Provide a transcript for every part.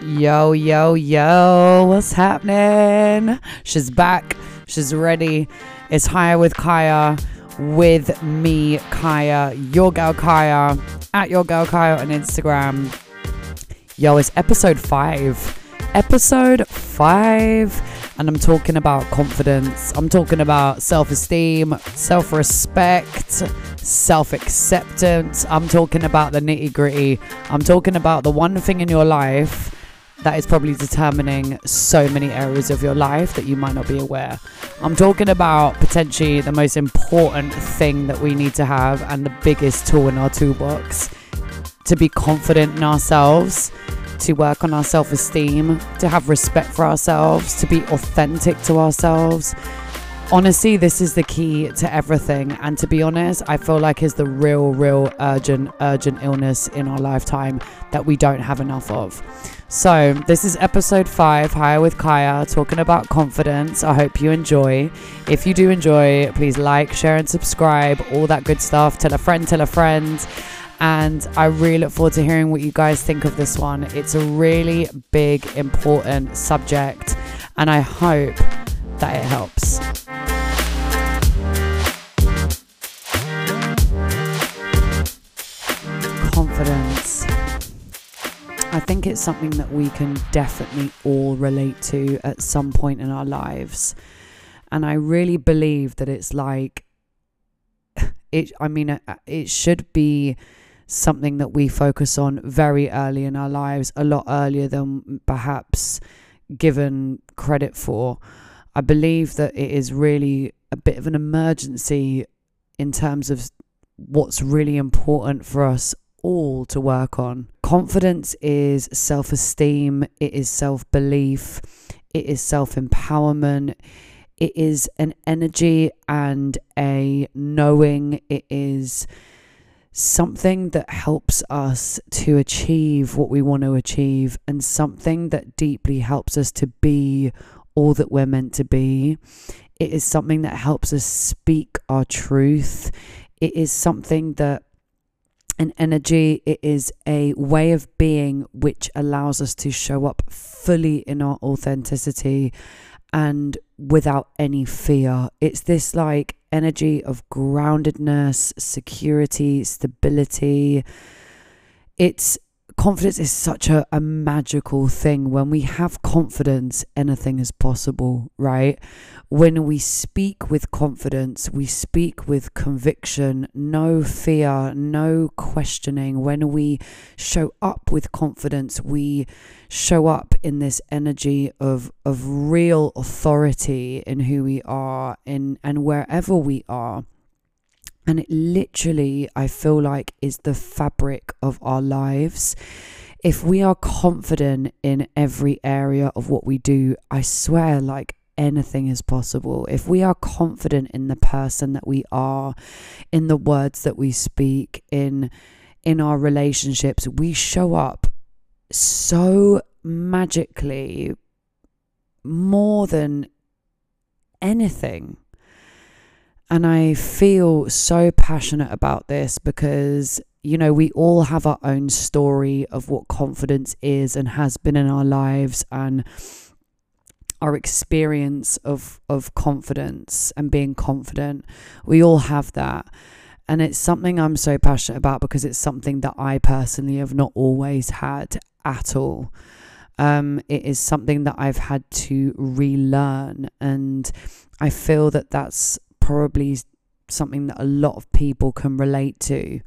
Yo, yo, yo, what's happening? She's back. She's ready. It's Higher with Kaya with me, Kaya, your girl Kaya, at your girl Kaya on Instagram. Yo, it's episode five. Episode five. And I'm talking about confidence. I'm talking about self esteem, self respect, self acceptance. I'm talking about the nitty gritty. I'm talking about the one thing in your life that is probably determining so many areas of your life that you might not be aware. I'm talking about potentially the most important thing that we need to have and the biggest tool in our toolbox to be confident in ourselves, to work on our self esteem, to have respect for ourselves, to be authentic to ourselves. Honestly, this is the key to everything. And to be honest, I feel like is the real, real urgent, urgent illness in our lifetime that we don't have enough of. So, this is episode five, Higher with Kaya, talking about confidence. I hope you enjoy. If you do enjoy, please like, share, and subscribe, all that good stuff. Tell a friend, tell a friend. And I really look forward to hearing what you guys think of this one. It's a really big, important subject, and I hope that it helps. Confidence. I think it's something that we can definitely all relate to at some point in our lives. And I really believe that it's like, it, I mean, uh, it should be something that we focus on very early in our lives, a lot earlier than perhaps given credit for. I believe that it is really a bit of an emergency in terms of what's really important for us all to work on. Confidence is self esteem, it is self belief, it is self empowerment, it is an energy and a knowing, it is something that helps us to achieve what we want to achieve, and something that deeply helps us to be all that we're meant to be. It is something that helps us speak our truth. It is something that an energy, it is a way of being which allows us to show up fully in our authenticity and without any fear. It's this like energy of groundedness, security, stability. It's confidence is such a, a magical thing. When we have confidence, anything is possible, right? When we speak with confidence, we speak with conviction, no fear, no questioning. When we show up with confidence, we show up in this energy of of real authority in who we are in and wherever we are. And it literally, I feel like, is the fabric of our lives. If we are confident in every area of what we do, I swear, like anything is possible. If we are confident in the person that we are, in the words that we speak, in in our relationships, we show up so magically more than anything and I feel so passionate about this because, you know, we all have our own story of what confidence is and has been in our lives and our experience of, of confidence and being confident. We all have that. And it's something I'm so passionate about because it's something that I personally have not always had at all. Um, it is something that I've had to relearn. And I feel that that's probably something that a lot of people can relate to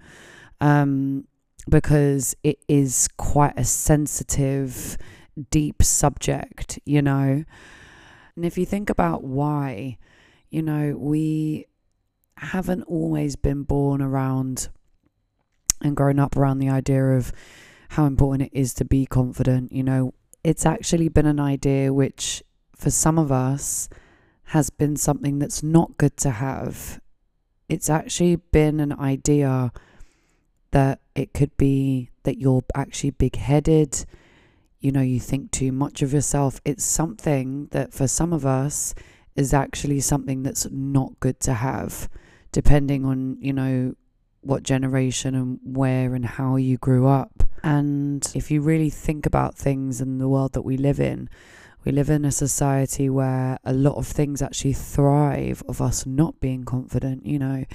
um, because it is quite a sensitive, deep subject, you know. And if you think about why, you know, we haven't always been born around and grown up around the idea of how important it is to be confident, you know, it's actually been an idea which, for some of us, has been something that's not good to have. It's actually been an idea that it could be that you're actually big headed, you know, you think too much of yourself. It's something that for some of us is actually something that's not good to have, depending on, you know, what generation and where and how you grew up. And if you really think about things in the world that we live in, we live in a society where a lot of things actually thrive of us not being confident, you know,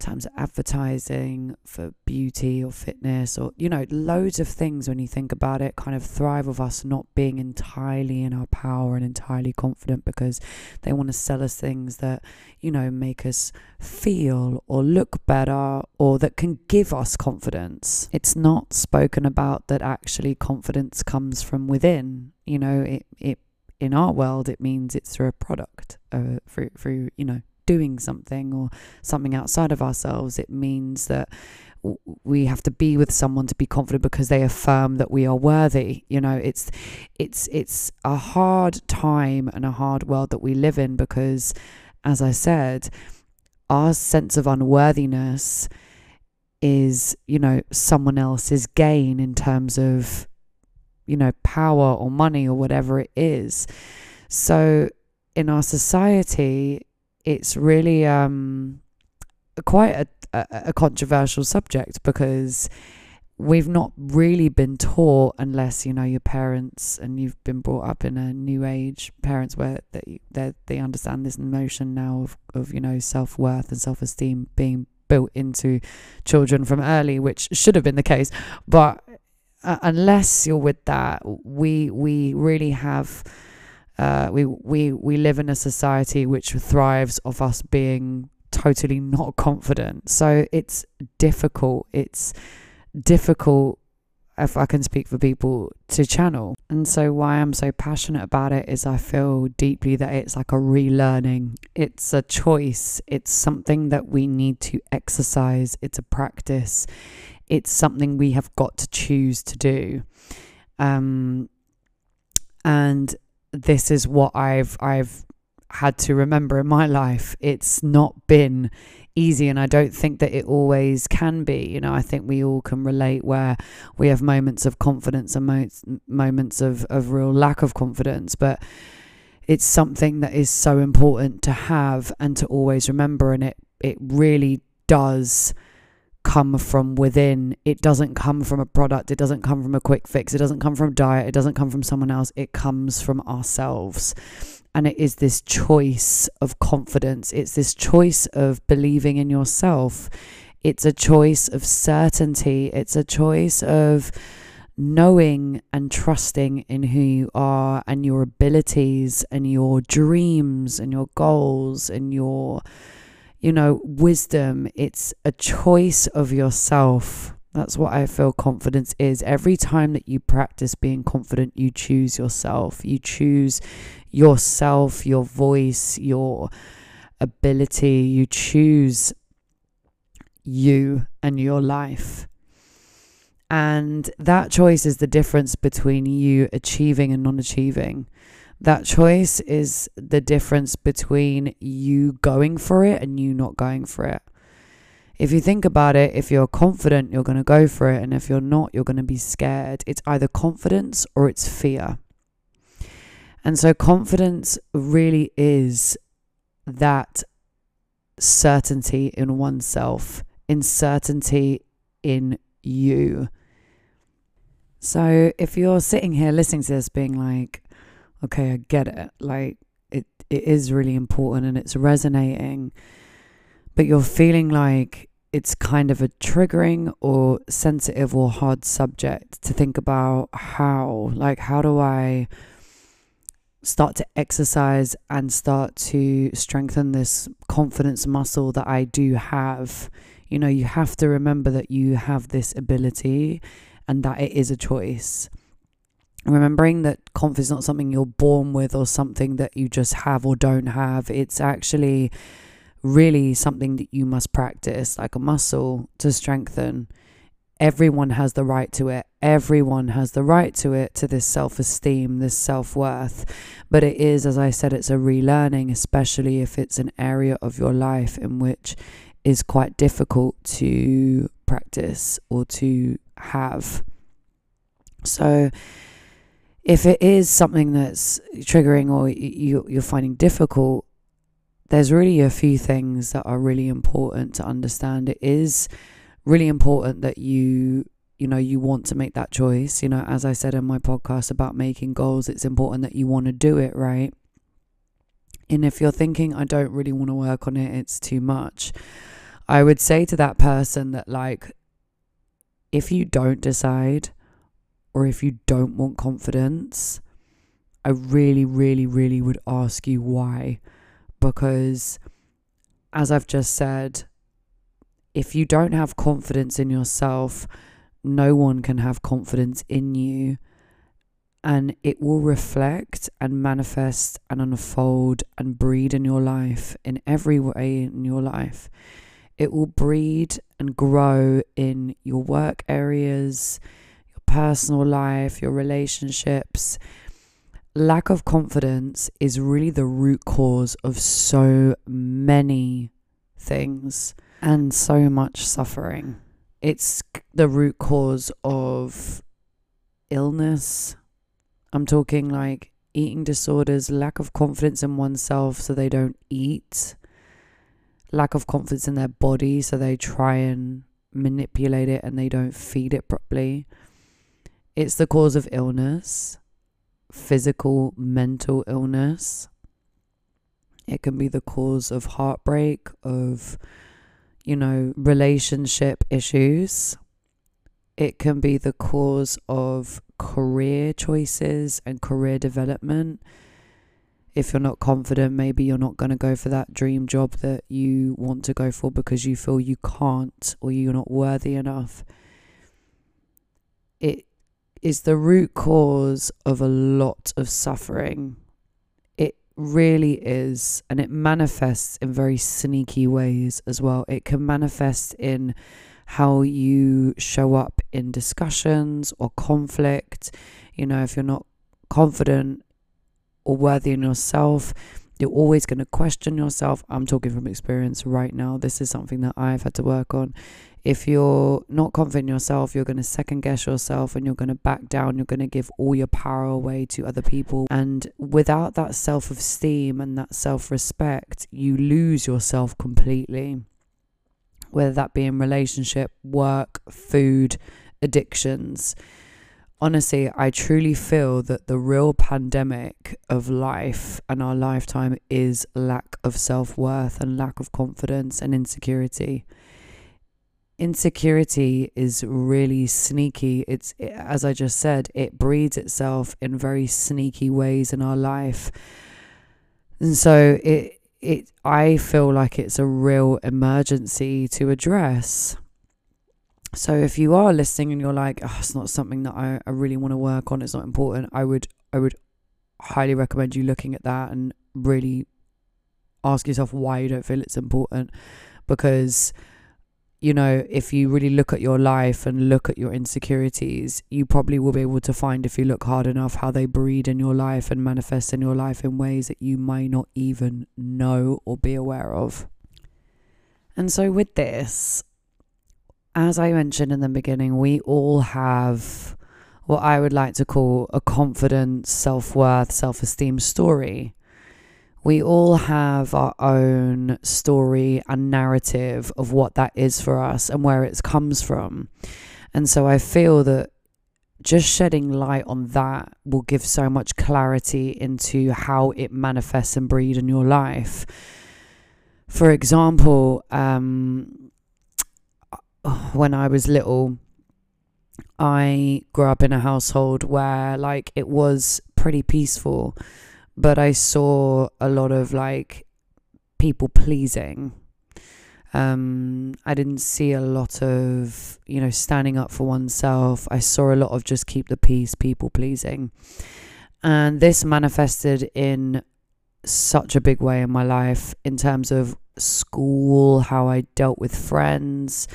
terms of advertising for beauty or fitness or you know loads of things when you think about it kind of thrive of us not being entirely in our power and entirely confident because they want to sell us things that you know make us feel or look better or that can give us confidence. It's not spoken about that actually confidence comes from within you know it it in our world it means it's through a product uh, through through you know doing something or something outside of ourselves. It means that we have to be with someone to be confident because they affirm that we are worthy you know it's it's it's a hard time and a hard world that we live in because as i said our sense of unworthiness is you know someone else's gain in terms of you know power or money or whatever it is. So in our society it's really um, quite a, a, a controversial subject because we've not really been taught unless you know your parents and you've been brought up in a new age parents where they they, understand this notion now of, of you know self-worth and self-esteem being built into children from early which should have been the case but uh, unless you're with that we we really have uh, we we we live in a society which thrives of us being totally not confident. So it's difficult. It's difficult if I can speak for people to channel. And so why I'm so passionate about it is I feel deeply that it's like a relearning. It's a choice. It's something that we need to exercise. It's a practice. It's something we have got to choose to do. Um and this is what I've I've had to remember in my life. It's not been easy and I don't think that it always can be. You know, I think we all can relate where we have moments of confidence and mo- moments of, of real lack of confidence, but it's something that is so important to have and to always remember and it it really does come from within. It doesn't come from a product. It doesn't come from a quick fix. It doesn't come from diet. It doesn't come from someone else. It comes from ourselves. And it is this choice of confidence. It's this choice of believing in yourself. It's a choice of certainty. It's a choice of knowing and trusting in who you are and your abilities and your dreams and your goals and your you know, wisdom. It's a choice of yourself. That's what I feel confidence is. Every time that you practice being confident, you choose yourself. You choose yourself, your voice, your ability. You choose you and your life. And that choice is the difference between you achieving and non achieving. That choice is the difference between you going for it and you not going for it. If you think about it, if you're confident, you're going to go for it. And if you're not, you're going to be scared. It's either confidence or it's fear. And so, confidence really is that certainty in oneself, in certainty in you. So, if you're sitting here listening to this, being like, okay, I get it. Like it, it is really important and it's resonating, but you're feeling like it's kind of a triggering or sensitive or hard subject to think about how, like, how do I start to exercise and start to strengthen this confidence muscle that I do have? You know, you have to remember that you have this ability and that it is a choice remembering that confidence is not something you're born with or something that you just have or don't have. It's actually really something that you must practice, like a muscle to strengthen. Everyone has the right to it. Everyone has the right to it, to this self esteem, this self worth. But it is, as I said, it's a relearning, especially if it's an area of your life in which is quite difficult to practice or to have. So, if it is something that's triggering or you, you're finding difficult, there's really a few things that are really important to understand. It is really important that you you know you want to make that choice you know as i said in my podcast about making goals it's important that you want to do it right and if you're thinking i don't really want to work on it it's too much i would say to that person that like if you don't decide or if you don't want confidence i really really really would ask you why because as i've just said if you don't have confidence in yourself, no one can have confidence in you. And it will reflect and manifest and unfold and breed in your life in every way in your life. It will breed and grow in your work areas, personal life, your relationships. Lack of confidence is really the root cause of so many things and so much suffering. It's the root cause of illness. I'm talking like eating disorders, lack of confidence in oneself, so they don't eat, lack of confidence in their body, so they try and manipulate it and they don't feed it properly. It's the cause of illness, physical, mental illness. It can be the cause of heartbreak, of you know, relationship issues. It can be the cause of career choices and career development. If you're not confident, maybe you're not going to go for that dream job that you want to go for because you feel you can't or you're not worthy enough. It is the root cause of a lot of suffering It really is, and it manifests in very sneaky ways as well. It can manifest in how you show up in discussions or conflict. You know, if you're not confident or worthy in yourself, you're always going to question yourself. I'm talking from experience right now. This is something that I've had to work on if you're not confident in yourself, you're going to second guess yourself and you're going to back down. You're going to give all your power away to other people. And without that self esteem and that self respect, you lose yourself completely. Whether that be in relationship, work, food, addictions. Honestly, I truly feel that the real pandemic of life and our lifetime is lack of self worth and lack of confidence and insecurity insecurity is really sneaky. It's, as I just said, it breeds itself in very sneaky ways in our life. And so it, it, I feel like it's a real emergency to address. So if you are listening and you're like, oh, it's not something that I, I really want to work on, it's not important, I would, I would highly recommend you looking at that and really ask yourself why you don't feel it's important because you know, if you really look at your life and look at your insecurities, you probably will be able to find, if you look hard enough, how they breed in your life and manifest in your life in ways that you might not even know or be aware of. And so, with this, as I mentioned in the beginning, we all have what I would like to call a confidence, self worth, self esteem story we all have our own story and narrative of what that is for us and where it comes from. And so I feel that just shedding light on that will give so much clarity into how it manifests and breed in your life. For example, um, when I was little, I grew up in a household where like it was pretty peaceful but I saw a lot of like people pleasing. Um, I didn't see a lot of, you know, standing up for oneself. I saw a lot of just keep the peace, people pleasing. And this manifested in such a big way in my life in terms of school, how I dealt with friends.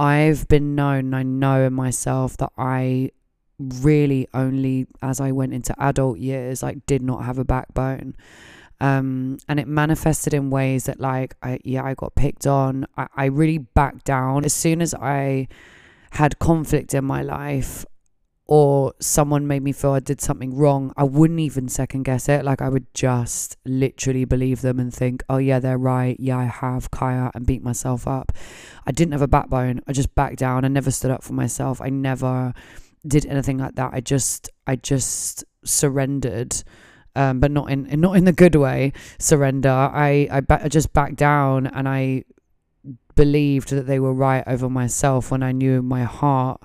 I've been known, I know in myself that I really only as I went into adult years, like did not have a backbone. Um, and it manifested in ways that like I yeah, I got picked on. I, I really backed down. As soon as I had conflict in my life, or someone made me feel I did something wrong, I wouldn't even second guess it. Like I would just literally believe them and think, oh yeah, they're right. Yeah, I have Kaya and beat myself up. I didn't have a backbone. I just backed down. I never stood up for myself. I never did anything like that. I just I just surrendered. Um, but not in not in the good way. Surrender. I I, ba- I just backed down and I believed that they were right over myself when I knew in my heart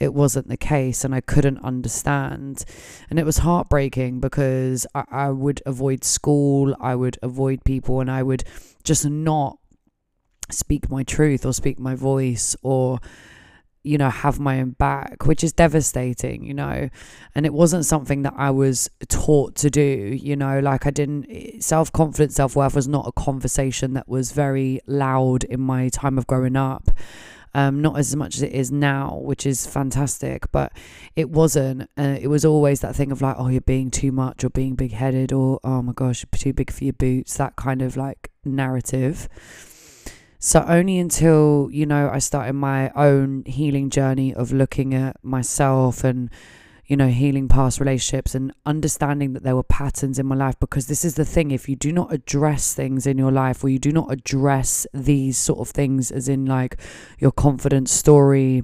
it wasn't the case and I couldn't understand. And it was heartbreaking because I, I would avoid school, I would avoid people, and I would just not speak my truth or speak my voice or you know have my own back which is devastating you know and it wasn't something that i was taught to do you know like i didn't eh, self-confidence self-worth was not a conversation that was very loud in my time of growing up um, not as much as it is now, which is fantastic, but it wasn't. Uh, it was always that thing of like, oh, you're being too much or being big headed or, oh my gosh, too big for your boots, that kind of like narrative. So, only until, you know, I started my own healing journey of looking at myself and you know, healing past relationships and understanding that there were patterns in my life. Because this is the thing if you do not address things in your life or you do not address these sort of things, as in like your confidence story,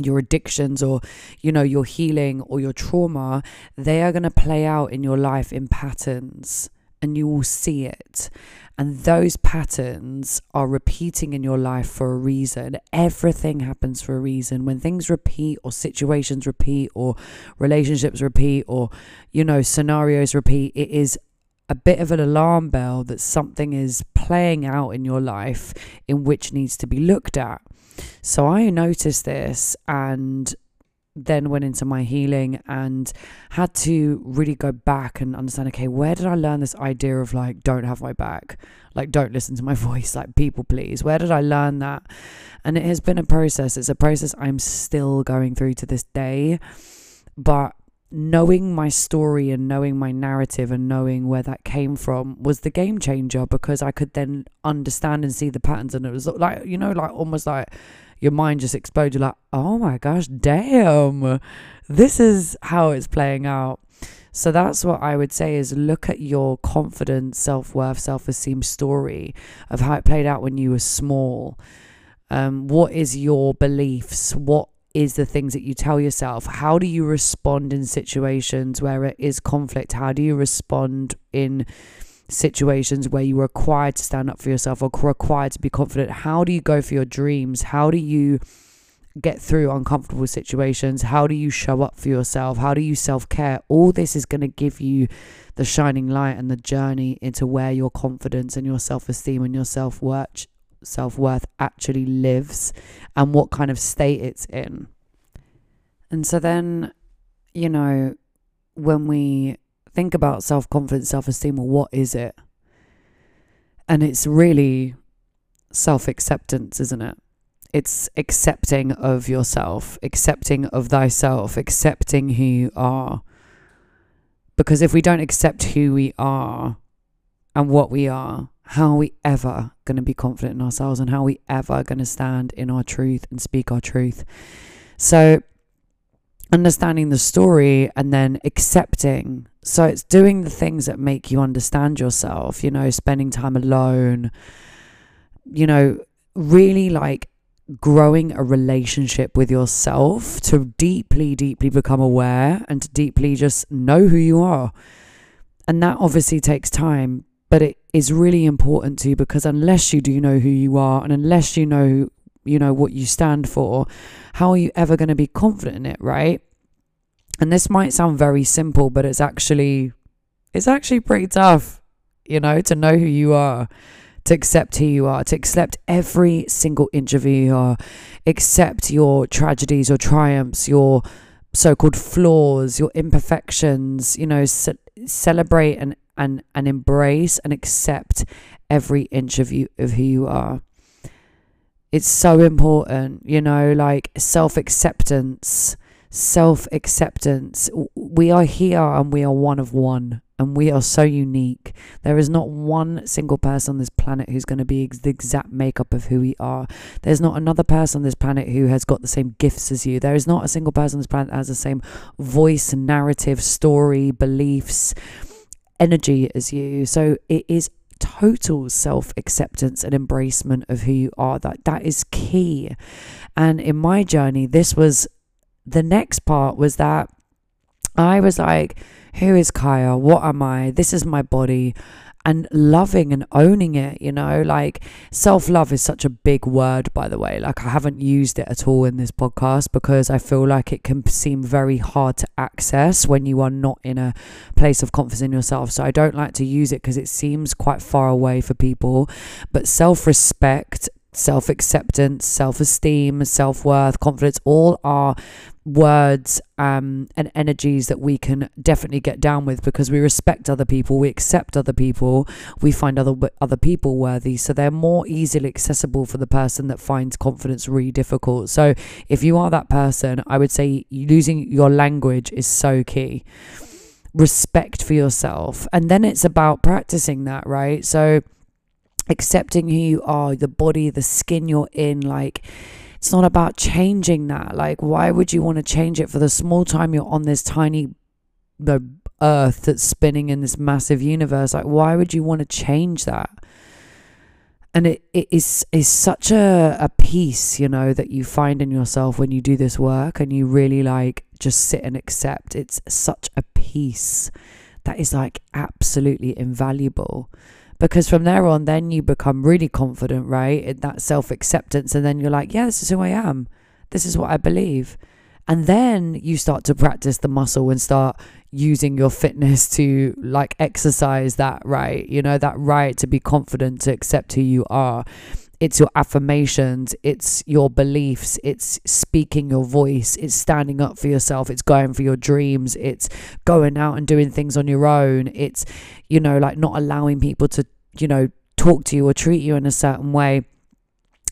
your addictions or you know your healing or your trauma they are going to play out in your life in patterns and you will see it and those patterns are repeating in your life for a reason. Everything happens for a reason. When things repeat, or situations repeat, or relationships repeat, or, you know, scenarios repeat, it is a bit of an alarm bell that something is playing out in your life in which needs to be looked at. So I noticed this and then went into my healing and had to really go back and understand okay, where did I learn this idea of like, don't have my back? Like, don't listen to my voice, like, people please. Where did I learn that? And it has been a process. It's a process I'm still going through to this day. But knowing my story and knowing my narrative and knowing where that came from was the game changer because I could then understand and see the patterns. And it was like, you know, like almost like your mind just exploded like, oh my gosh, damn, this is how it's playing out. So that's what I would say is look at your confidence, self worth, self esteem story of how it played out when you were small. Um, what is your beliefs? What is the things that you tell yourself? How do you respond in situations where it is conflict? How do you respond in situations where you are required to stand up for yourself or required to be confident? How do you go for your dreams? How do you get through uncomfortable situations? How do you show up for yourself? How do you self care? All this is going to give you the shining light and the journey into where your confidence and your self esteem and your self worth self worth actually lives and what kind of state it's in. And so then, you know, when we think about self confidence, self esteem, well, what is it? And it's really self acceptance, isn't it? It's accepting of yourself, accepting of thyself, accepting who you are. Because if we don't accept who we are and what we are, how are we ever going to be confident in ourselves and how are we ever going to stand in our truth and speak our truth? So, understanding the story and then accepting. So, it's doing the things that make you understand yourself, you know, spending time alone, you know, really like growing a relationship with yourself to deeply, deeply become aware and to deeply just know who you are. And that obviously takes time, but it is really important to you because unless you do know who you are and unless you know, you know, what you stand for, how are you ever going to be confident in it, right? And this might sound very simple, but it's actually it's actually pretty tough, you know, to know who you are to accept who you are, to accept every single inch of who you are, accept your tragedies, your triumphs, your so called flaws, your imperfections, you know, ce- celebrate and, and, and embrace and accept every inch of you of who you are. It's so important, you know, like self acceptance, self acceptance. We are here and we are one of one and we are so unique. There is not one single person on this planet who's going to be the exact makeup of who we are. There's not another person on this planet who has got the same gifts as you. There is not a single person on this planet that has the same voice, narrative, story, beliefs, energy as you. So it is total self acceptance and embracement of who you are. That that is key. And in my journey, this was the next part was that I was like, who is Kaya? What am I? This is my body. And loving and owning it, you know, like self love is such a big word, by the way. Like, I haven't used it at all in this podcast because I feel like it can seem very hard to access when you are not in a place of confidence in yourself. So, I don't like to use it because it seems quite far away for people. But self respect self acceptance, self esteem, self worth, confidence, all are words um, and energies that we can definitely get down with because we respect other people, we accept other people, we find other other people worthy, so they're more easily accessible for the person that finds confidence really difficult. So if you are that person, I would say losing your language is so key. Respect for yourself, and then it's about practicing that, right? So accepting who you are, the body, the skin you're in, like it's not about changing that. Like, why would you want to change it for the small time you're on this tiny the earth that's spinning in this massive universe? Like, why would you want to change that? And it, it is is such a, a peace, you know, that you find in yourself when you do this work and you really like just sit and accept. It's such a peace that is like absolutely invaluable because from there on then you become really confident right that self-acceptance and then you're like yeah this is who i am. This is what i believe. And then you start to practice the muscle and start using your fitness to like exercise that right you know that right to be confident to accept who you are it's your affirmations, it's your beliefs, it's speaking your voice, it's standing up for yourself, it's going for your dreams, it's going out and doing things on your own, it's, you know, like not allowing people to, you know, talk to you or treat you in a certain way.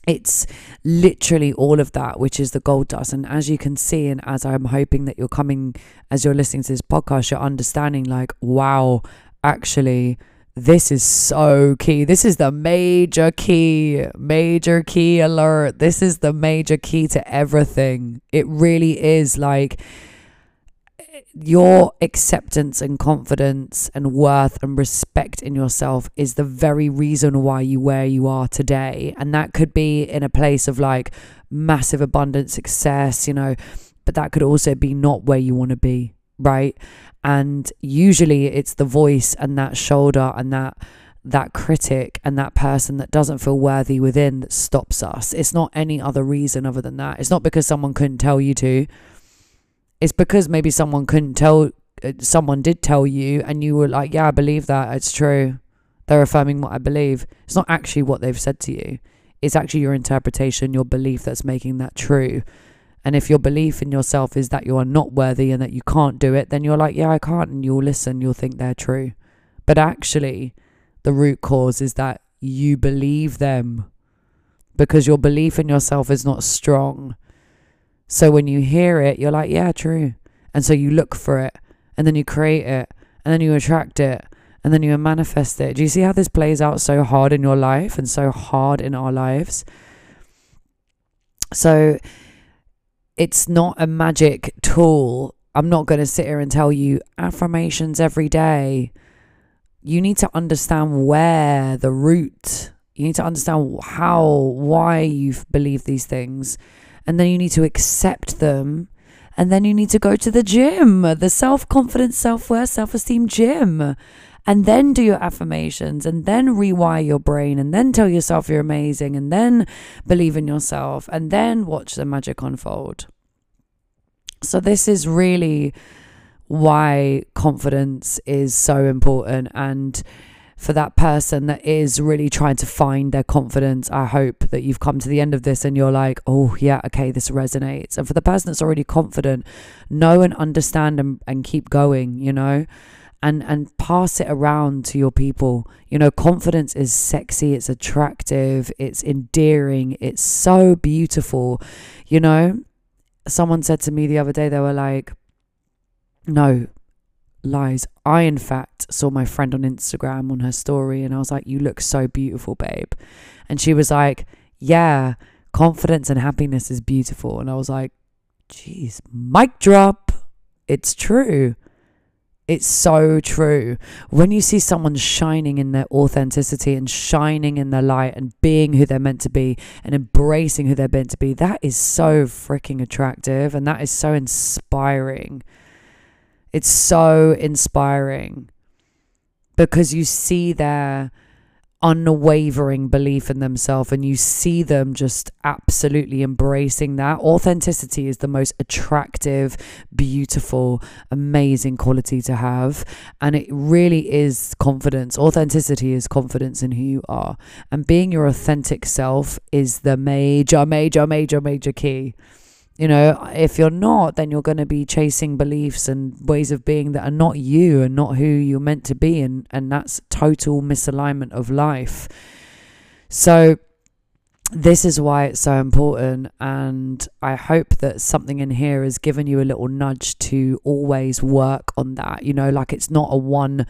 It's literally all of that, which is the gold dust. And as you can see, and as I'm hoping that you're coming, as you're listening to this podcast, you're understanding, like, wow, actually, this is so key. This is the major key, major key alert. This is the major key to everything. It really is like your acceptance and confidence and worth and respect in yourself is the very reason why you where you are today. And that could be in a place of like massive abundant success, you know, but that could also be not where you want to be, right? and usually it's the voice and that shoulder and that that critic and that person that doesn't feel worthy within that stops us. It's not any other reason other than that. It's not because someone couldn't tell you to. It's because maybe someone couldn't tell uh, someone did tell you and you were like yeah i believe that. It's true. They're affirming what i believe. It's not actually what they've said to you. It's actually your interpretation your belief that's making that true and if your belief in yourself is that you are not worthy and that you can't do it, then you're like, yeah, I can't. And you'll listen, you'll think they're true. But actually, the root cause is that you believe them because your belief in yourself is not strong. So when you hear it, you're like, yeah, true. And so you look for it and then you create it and then you attract it and then you manifest it. Do you see how this plays out so hard in your life and so hard in our lives? So it's not a magic tool. I'm not going to sit here and tell you affirmations every day. You need to understand where the root, you need to understand how, why you believe these things. And then you need to accept them. And then you need to go to the gym, the self confidence, self worth, self esteem gym and then do your affirmations and then rewire your brain and then tell yourself you're amazing and then believe in yourself and then watch the magic unfold. So, this is really why confidence is so important. And for that person that is really trying to find their confidence, I hope that you've come to the end of this and you're like, oh, yeah, okay, this resonates. And for the person that's already confident, know and understand and, and keep going, you know? And and pass it around to your people. You know, confidence is sexy, it's attractive, it's endearing, it's so beautiful. You know, someone said to me the other day they were like, "No, lies. I, in fact, saw my friend on Instagram on her story and I was like, You look so beautiful, babe. And she was like, Yeah, confidence and happiness is beautiful. And I was like, Jeez, mic drop. It's true. It's so true. When you see someone shining in their authenticity and shining in their light and being who they're meant to be and embracing who they're meant to be, that is so freaking attractive and that is so inspiring. It's so inspiring because you see their unwavering belief in themselves and you see them just absolutely embracing that. Authenticity is the most attractive, beautiful, amazing quality to have. And it really is confidence. Authenticity is confidence in who you are. And being your authentic self is the major, major, major, major key. You know, if you're not, then you're going to be chasing beliefs and ways of being that are not you and not who you're meant to be. And, and that's total misalignment of life. So, this is why it's so important. And I hope that something in here has given you a little nudge to always work on that. You know, like it's not a one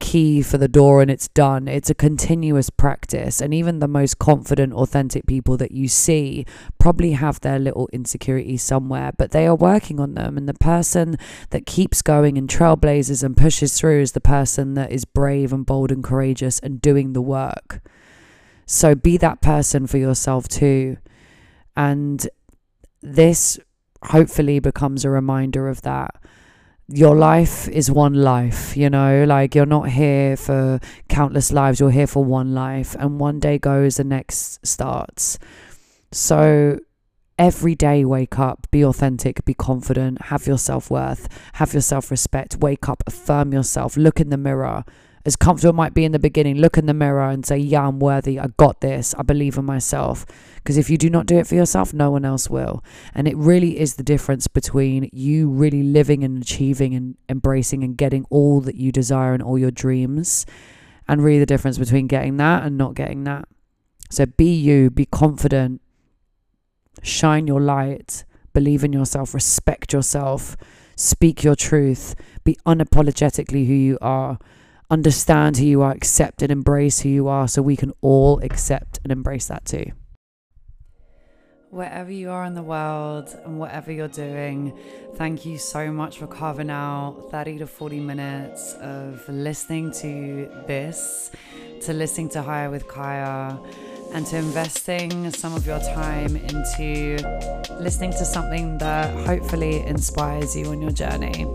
key for the door and it's done. It's a continuous practice. And even the most confident, authentic people that you see probably have their little insecurities somewhere, but they are working on them. And the person that keeps going and trailblazes and pushes through is the person that is brave and bold and courageous and doing the work. So be that person for yourself too. And this hopefully becomes a reminder of that your life is one life, you know, like you're not here for countless lives, you're here for one life, and one day goes, the next starts. So every day, wake up, be authentic, be confident, have your self worth, have your self respect, wake up, affirm yourself, look in the mirror, as comfortable might be in the beginning, look in the mirror and say, Yeah, I'm worthy. I got this. I believe in myself. Because if you do not do it for yourself, no one else will. And it really is the difference between you really living and achieving and embracing and getting all that you desire and all your dreams, and really the difference between getting that and not getting that. So be you, be confident, shine your light, believe in yourself, respect yourself, speak your truth, be unapologetically who you are understand who you are, accept and embrace who you are, so we can all accept and embrace that too. Wherever you are in the world and whatever you're doing, thank you so much for carving out 30 to 40 minutes of listening to this, to listening to Higher with Kaya and to investing some of your time into listening to something that hopefully inspires you on your journey.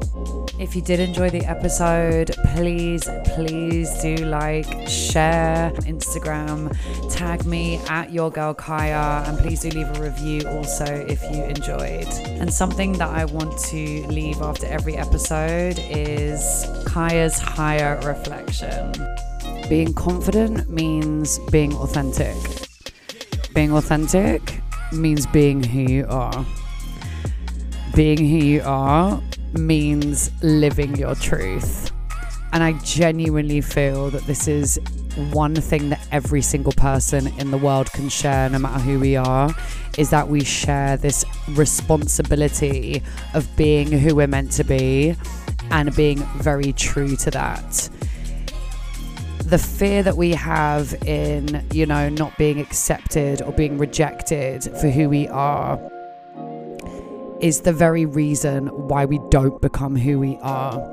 If you did enjoy the episode, please, please do like, share, Instagram, tag me at your girl Kaya, and please do leave a review also if you enjoyed. And something that I want to leave after every episode is Kaya's higher reflection. Being confident means being authentic. Being authentic means being who you are. Being who you are means living your truth. And I genuinely feel that this is one thing that every single person in the world can share, no matter who we are, is that we share this responsibility of being who we're meant to be and being very true to that the fear that we have in, you know, not being accepted or being rejected for who we are is the very reason why we don't become who we are.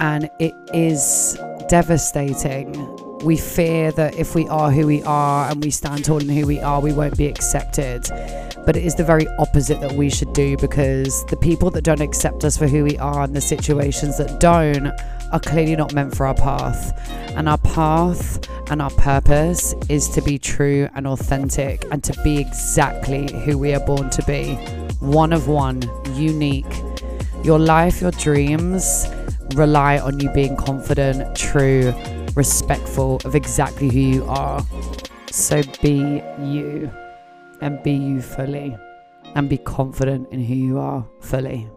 And it is devastating. We fear that if we are who we are and we stand tall in who we are, we won't be accepted. But it is the very opposite that we should do because the people that don't accept us for who we are and the situations that don't are clearly not meant for our path. And our path and our purpose is to be true and authentic and to be exactly who we are born to be one of one, unique. Your life, your dreams rely on you being confident, true, respectful of exactly who you are. So be you and be you fully and be confident in who you are fully.